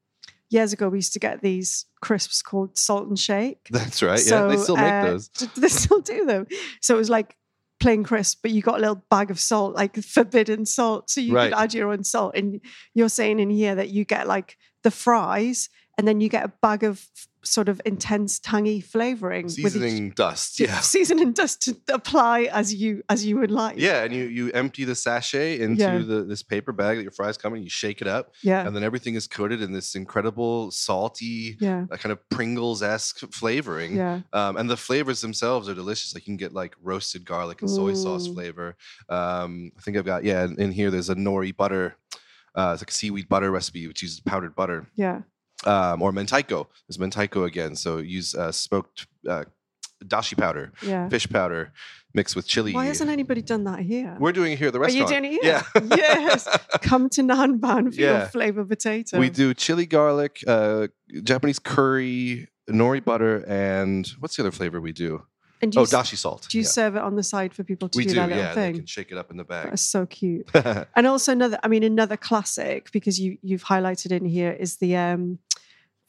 years ago we used to get these crisps called salt and shake. that's right. yeah, they still make uh, those. They still do them. So it was like plain crisp, but you got a little bag of salt, like forbidden salt. So you Right. could add your own salt. And you're saying in here that you get like the fries and then you get a bag of sort of intense tangy flavoring with Seasoning dust. Yeah. seasoning dust to apply as you as you would like. Yeah, and you you empty the sachet into Yeah. the this paper bag that your fries come in. You shake it up, Yeah. and then everything is coated in this incredible salty, Yeah. uh, kind of Pringles esque flavoring. Yeah. Um, and the flavors themselves are delicious. Like you can get like roasted garlic and soy sauce flavor. Um, I think I've got yeah. In, in here, there's a nori butter. Uh, it's like a seaweed butter recipe which uses powdered butter. Yeah. Um, or mentaiko. There's mentaiko again. So use uh, smoked uh, dashi powder, Yeah. fish powder, mixed with chili. Why hasn't anybody done that here? We're doing it here at the restaurant. Are you doing it here? Yeah. yes. Come to Nanban for Yeah. your flavor potato. We do chili garlic, uh, Japanese curry, nori butter, and what's the other flavor we do? And do Oh, s- dashi salt. do you yeah. serve it on the side for people to we do, do, that little yeah. They thing? can shake it up in the bag. That's so cute. and also another, I mean, another classic because you you've highlighted in here is the um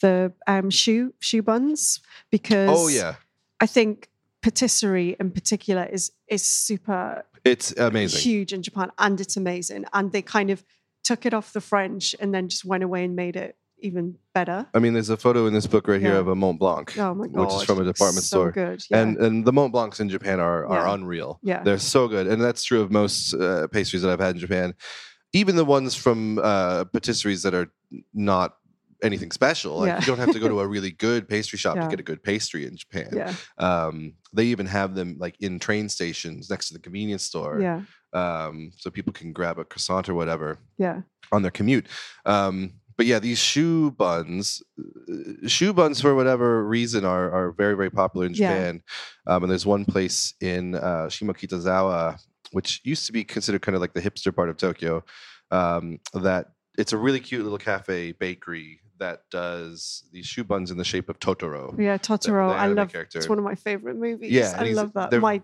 the um choux choux buns because oh yeah, I think patisserie in particular is is super it's amazing. huge in Japan and it's amazing and they kind of took it off the French and then just went away and made it even better. I mean, there's a photo in this book right here Yeah. of a Mont Blanc, Oh my god, which is from a department so store. Good, yeah. And and the Mont Blancs in Japan are are Yeah. unreal. Yeah. they're so good, and that's true of most uh, pastries that I've had in Japan. Even the ones from uh, patisseries that are not anything special. Like Yeah. you don't have to go to a really good pastry shop Yeah. to get a good pastry in Japan. yeah, Um, they even have them like in train stations next to the convenience store. yeah, Um, so people can grab a croissant or whatever yeah, on their commute. Um, but yeah, these choux buns, uh, choux buns for whatever reason are are very very popular in Yeah. Japan. Um, and there's one place in uh, Shimokitazawa, which used to be considered kind of like the hipster part of Tokyo. Um, that it's a really cute little cafe bakery that does these choux buns in the shape of Totoro. yeah. Totoro, I love. character. It's one of my favorite movies. Yeah, I love that. My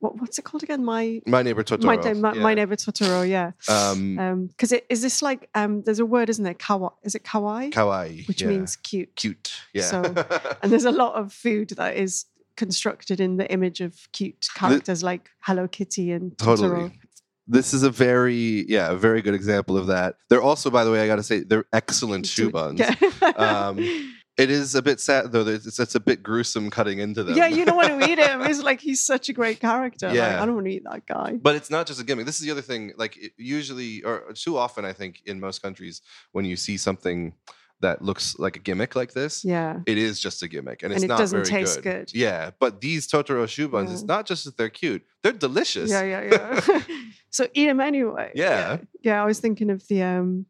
what, what's it called again? My My neighbor Totoro. my, my, my neighbor Totoro. Yeah. Um, Um, because it is this like um, there's a word, isn't there? Kawa. Is it kawaii? kawaii, Which yeah. means cute. cute. Yeah. So- And there's a lot of food that is constructed in the image of cute characters like Hello Kitty and Totoro. totally. this is a very yeah a very good example of that. They're also, by the way, I got to say they're excellent choux buns. Yeah. Um, It is a bit sad though. It's, it's a bit gruesome cutting into them. yeah, you don't want to eat him. It's like he's such a great character. Like, Yeah. I don't want to eat that guy. But it's not just a gimmick. This is the other thing. Like it usually, or too often, I think in most countries, when you see something that looks like a gimmick like this, Yeah. it is just a gimmick, and And it's it not doesn't very taste good. Yeah, but these Totoro choux buns, it's not just that they're cute; they're delicious. Yeah, yeah, yeah. so eat them anyway. Yeah. yeah. I was thinking of the um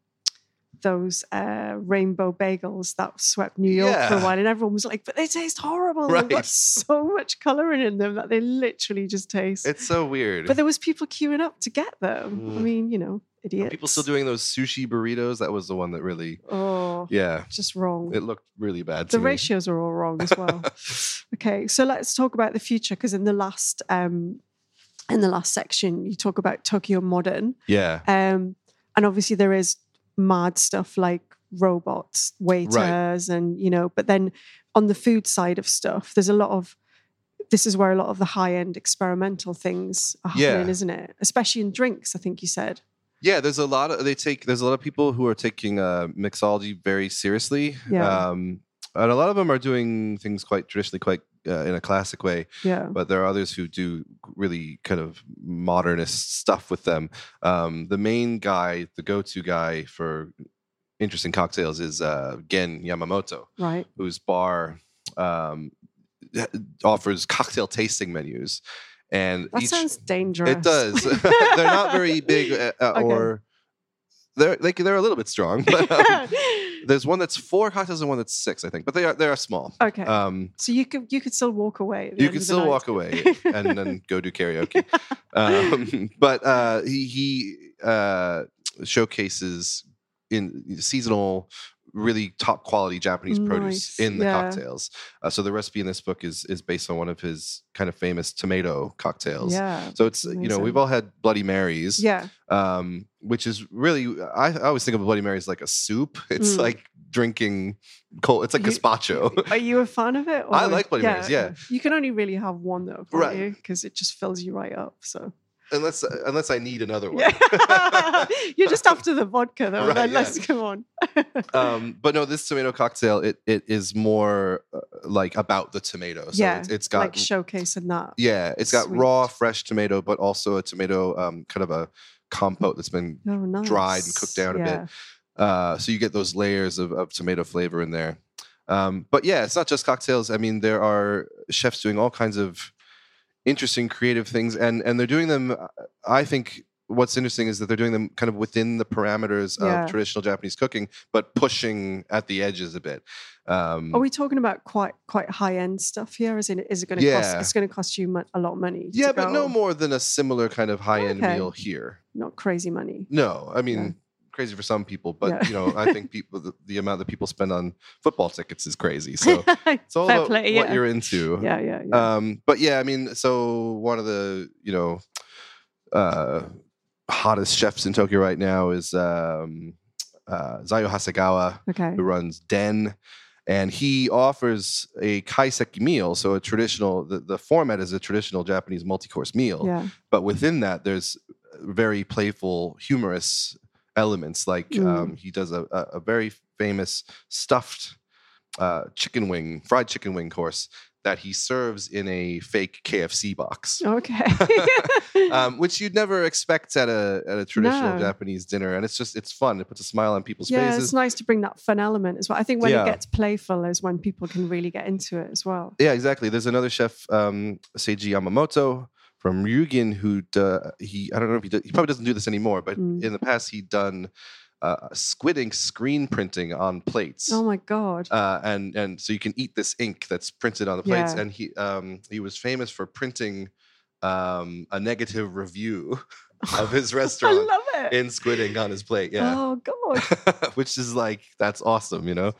those uh rainbow bagels that swept New York for a while, and everyone was like, "But they taste horrible. They've got so much coloring in them that they literally just taste." It's so weird. but there was people queuing up to get them. I Mm. mean, you know, Are idiots. people still doing those sushi burritos? That was the one that really, Oh, yeah, just wrong. it looked really bad. the to me. ratios are all wrong as well. okay, so let's talk about the future because in the last um in the last section you talk about Tokyo Modern. Yeah, Um, and obviously there is mad stuff like robots, waiters, and you know, but then on the food side of stuff, there's a lot of this is where a lot of the high end experimental things are happening, isn't it? Especially in drinks, I think you said. yeah. There's a lot of they take. There's a lot of people who are taking uh, mixology very seriously. Yeah. Um, and a lot of them are doing things quite traditionally, quite uh, in a classic way. Yeah. but there are others who do really kind of modernist stuff with them. Um, the main guy, the go-to guy for interesting cocktails is uh, Gen Yamamoto, Right. whose bar um, offers cocktail tasting menus, and That each sounds dangerous. it does. they're not very big, uh, Okay. or they're like they're a little bit strong. But um, there's one that's four cocktails and one that's six, I think, but they are they are small. okay. Um, so you could you could still walk away. you end can of the still night. walk away and then go do karaoke. Um, but uh, he he uh, showcases in seasonal, really top quality Japanese produce Nice, in the yeah. cocktails. Uh, so the recipe in this book is is based on one of his kind of famous tomato cocktails. Yeah. So it's you know we've all had Bloody Marys, Yeah. um, which is really I, I always think of Bloody Mary as like a soup. It's Mm. like drinking cold. It's like You- gazpacho. Are you a fan of it? I like Bloody Marys, yeah. You can only really have one though, Right. Because it just fills you right up. So unless unless I need another one. yeah. you're just after the vodka though. Right, then yeah. let's go on. um, but no, this tomato cocktail it it is more uh, like about the tomato. So yeah. it's, it's got like showcasing that. yeah, it's got Sweet. raw fresh tomato, but also a tomato um, kind of a compote that's been Oh, nice. dried and cooked down a bit. Uh, so you get those layers of, of tomato flavor in there. Um, but yeah, it's not just cocktails. I mean, there are chefs doing all kinds of interesting, creative things, and and they're doing them. uh, I think what's interesting is that they're doing them kind of within the parameters Yeah. of traditional Japanese cooking, but pushing at the edges a bit. Um, Are we talking about quite quite high end stuff here? Is it is it going to cost? Yeah. It's going to cost you a lot of money. yeah, but no more than a similar kind of high end Okay. meal here. Not crazy money. No, I mean. Yeah. Crazy for some people, but Yeah. you know, I think people the, the amount that people spend on football tickets is crazy. So it's all about play, what yeah. you're into. Yeah, yeah, yeah. Um, but yeah, I mean, so one of the you know uh, hottest chefs in Tokyo right now is um, uh, Zaiyu Hasegawa, okay. who runs Den, and he offers a kaiseki meal. So a traditional, the, the format is a traditional Japanese multi-course meal, Yeah. but within that, there's very playful, humorous elements. Like Mm. um, he does a, a, very famous stuffed uh, chicken wing, fried chicken wing course that he serves in a fake KFC box. Okay. Um, which you'd never expect at a at a traditional No. Japanese dinner, and it's just it's fun. It puts a smile on people's faces. yeah, faces. it's nice to bring that fun element as well. I think when Yeah. it gets playful is when people can really get into it as well. Yeah, exactly. There's another chef, um, Seiji Yamamoto from Ryugin, who d- he I don't know if he do, he probably doesn't do this anymore, but Mm. in the past he'd done uh, squid ink screen printing on plates. Oh my god. Uh, and and so you can eat this ink that's printed on the plates, Yeah. and he um, he was famous for printing um, a negative review of his restaurant. I love it. in squid ink on his plate. Yeah, Oh god. which is like that's awesome, you know.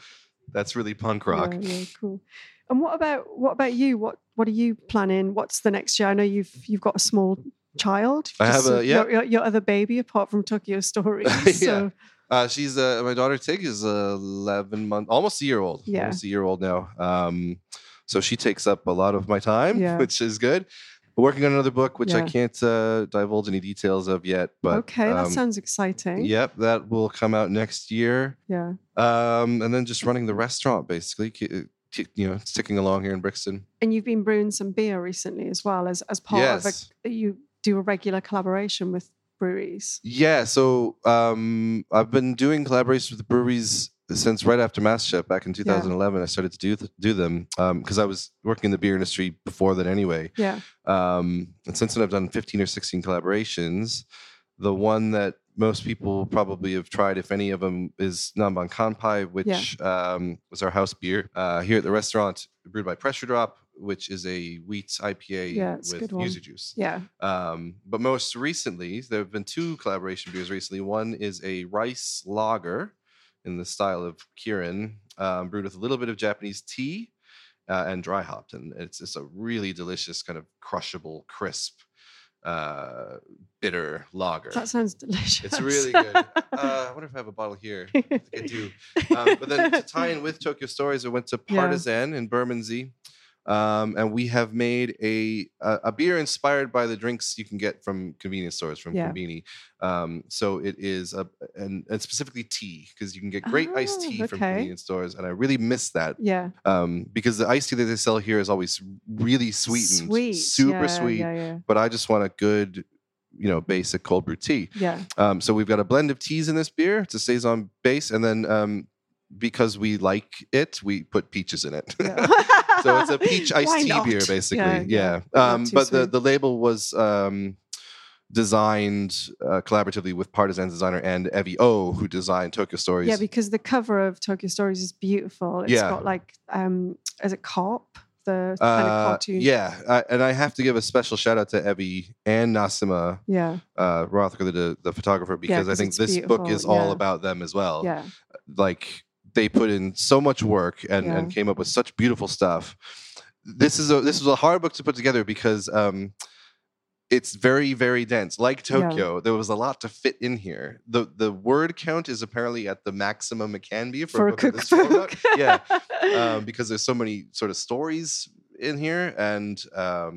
That's really punk rock. Yeah, yeah, cool. And what about what about you? What what are you planning? What's the next year? I know you've you've got a small child. I have a- yeah. your, your, other baby apart from Tokyo Stories. Yeah. So Uh, she's uh, my daughter Tig is eleven months, almost a year old. Yeah. almost a year old now. Um, so she takes up a lot of my time, Yeah. which is good. working on another book, which I can't uh, divulge any details of yet. But okay, that um, sounds exciting. Yep, that will come out next year. Yeah. Um, and then just running the restaurant basically, you know, sticking along here in Brixton. And you've been brewing some beer recently as well as as part Yes. of a you do a regular collaboration with breweries. Yeah, so um, I've been doing collaborations with breweries since right after MasterChef back in 2011. I started to do th- do them because I was working in the beer industry before that anyway. Yeah. Um, and since then, I've done 15 or 16 collaborations. The one that most people probably have tried, if any of them, is Nanban Kanpai, which um, was our house beer uh, here at the restaurant, brewed by Pressure Drop, which is a wheat IPA Yeah, with yuzu juice. Yeah. Um, but most recently, there have been two collaboration beers recently. One is a rice lager in the style of Kirin, um, brewed with a little bit of Japanese tea uh, and dry hopped. And it's just a really delicious, kind of crushable, crisp, uh, bitter lager. That sounds delicious. It's really good. Uh, I wonder if I have a bottle here. I I do. Um, but then to tie in with Tokyo Stories, I went to Yeah. Partisan in Bermondsey. Um, and we have made a, a a beer inspired by the drinks you can get from convenience stores from Yeah. Um, so it is a and, and specifically tea because you can get great iced Oh, tea from convenience stores, and I really miss that yeah. um, because the iced tea that they sell here is always really sweetened, Sweet. super yeah, sweet. Yeah. But I just want a good, you know, basic cold brew tea. Yeah. Um, so we've got a blend of teas in this beer. It's a saison base, and then um, because we like it, we put peaches in it. yeah. so it's a peach iced tea not? beer, basically. Yeah, Yeah. yeah. Um, but the sweet. the label was um, designed uh, collaboratively with Partisan designer and Evi O, who designed Tokyo Stories. Yeah, because the cover of Tokyo Stories is beautiful. It's Yeah. got like, um, is it Cop? The kind of uh, cartoon. yeah, I, and I have to give a special shout out to Evi and Nassima Yeah. uh, Rothacker, the, the photographer, because I think this book is all about them as well. Yeah. like they put in so much work and, Yeah. and came up with such beautiful stuff. This is a this was a hard book to put together because um, it's very very dense. Like Yeah. Tokyo, there was a lot to fit in here. the The word count is apparently at the maximum it can be for, For a book of this format. cookbook. yeah, um, because there's so many sort of stories in here, and um,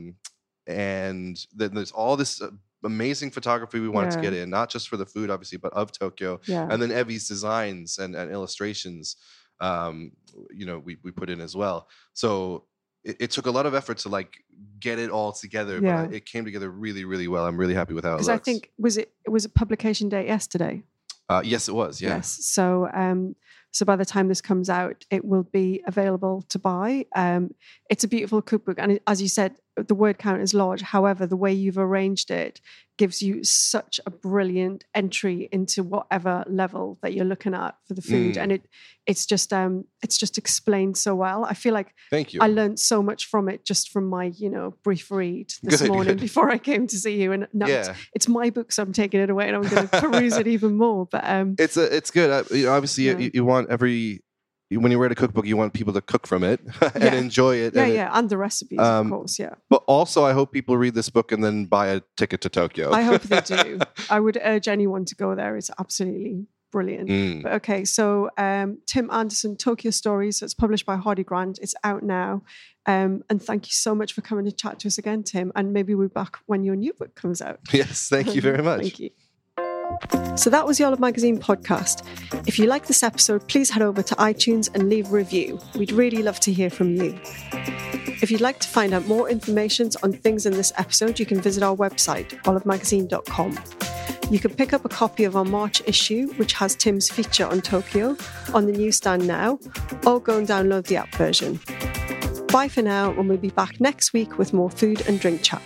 and then there's all this. Amazing photography we wanted to get in, not just for the food, obviously, but of Tokyo yeah. and then Evi's designs and, and illustrations, um, you know, we, we put in as well. So it, it took a lot of effort to like get it all together, Yeah. but it came together really, really well. I'm really happy with how it Because looks. I think was it was it publication date yesterday? uh, yes, it was. Yeah. Yes. So um so by the time this comes out, it will be available to buy. Um, it's a beautiful cookbook, and as you said, the word count is large. However, the way you've arranged it gives you such a brilliant entry into whatever level that you're looking at for the food, Mm. and it it's just um it's just explained so well. I feel like Thank you. I learned so much from it just from my you know brief read this Good, morning good. before I came to see you, and now it's, yeah. it's my book, so I'm taking it away and I'm going to peruse it even more. But um, It's a, it's good. Uh, you know, obviously, Yeah. you, you want every when you write a cookbook, you want people to cook from it and Yeah. enjoy it. yeah, and it- yeah, and the recipes, um, of course, yeah. but also, I hope people read this book and then buy a ticket to Tokyo. I hope they do. I would urge anyone to go there. It's absolutely brilliant. Mm. But okay, so um, Tim Anderson, Tokyo Stories. It's published by Hardie Grant. It's out now. Um, and thank you so much for coming to chat to us again, Tim. And maybe we'll be back when your new book comes out. Yes, thank you very much. Thank you. So that was the Olive Magazine podcast. If you like this episode, please head over to iTunes and leave a review. We'd really love to hear from you. If you'd like to find out more information on things in this episode, you can visit our website, olivemagazine.com. You can pick up a copy of our March issue, which has Tim's feature on Tokyo, on the newsstand now, or go and download the app version. Bye for now, and we'll be back next week with more food and drink chat.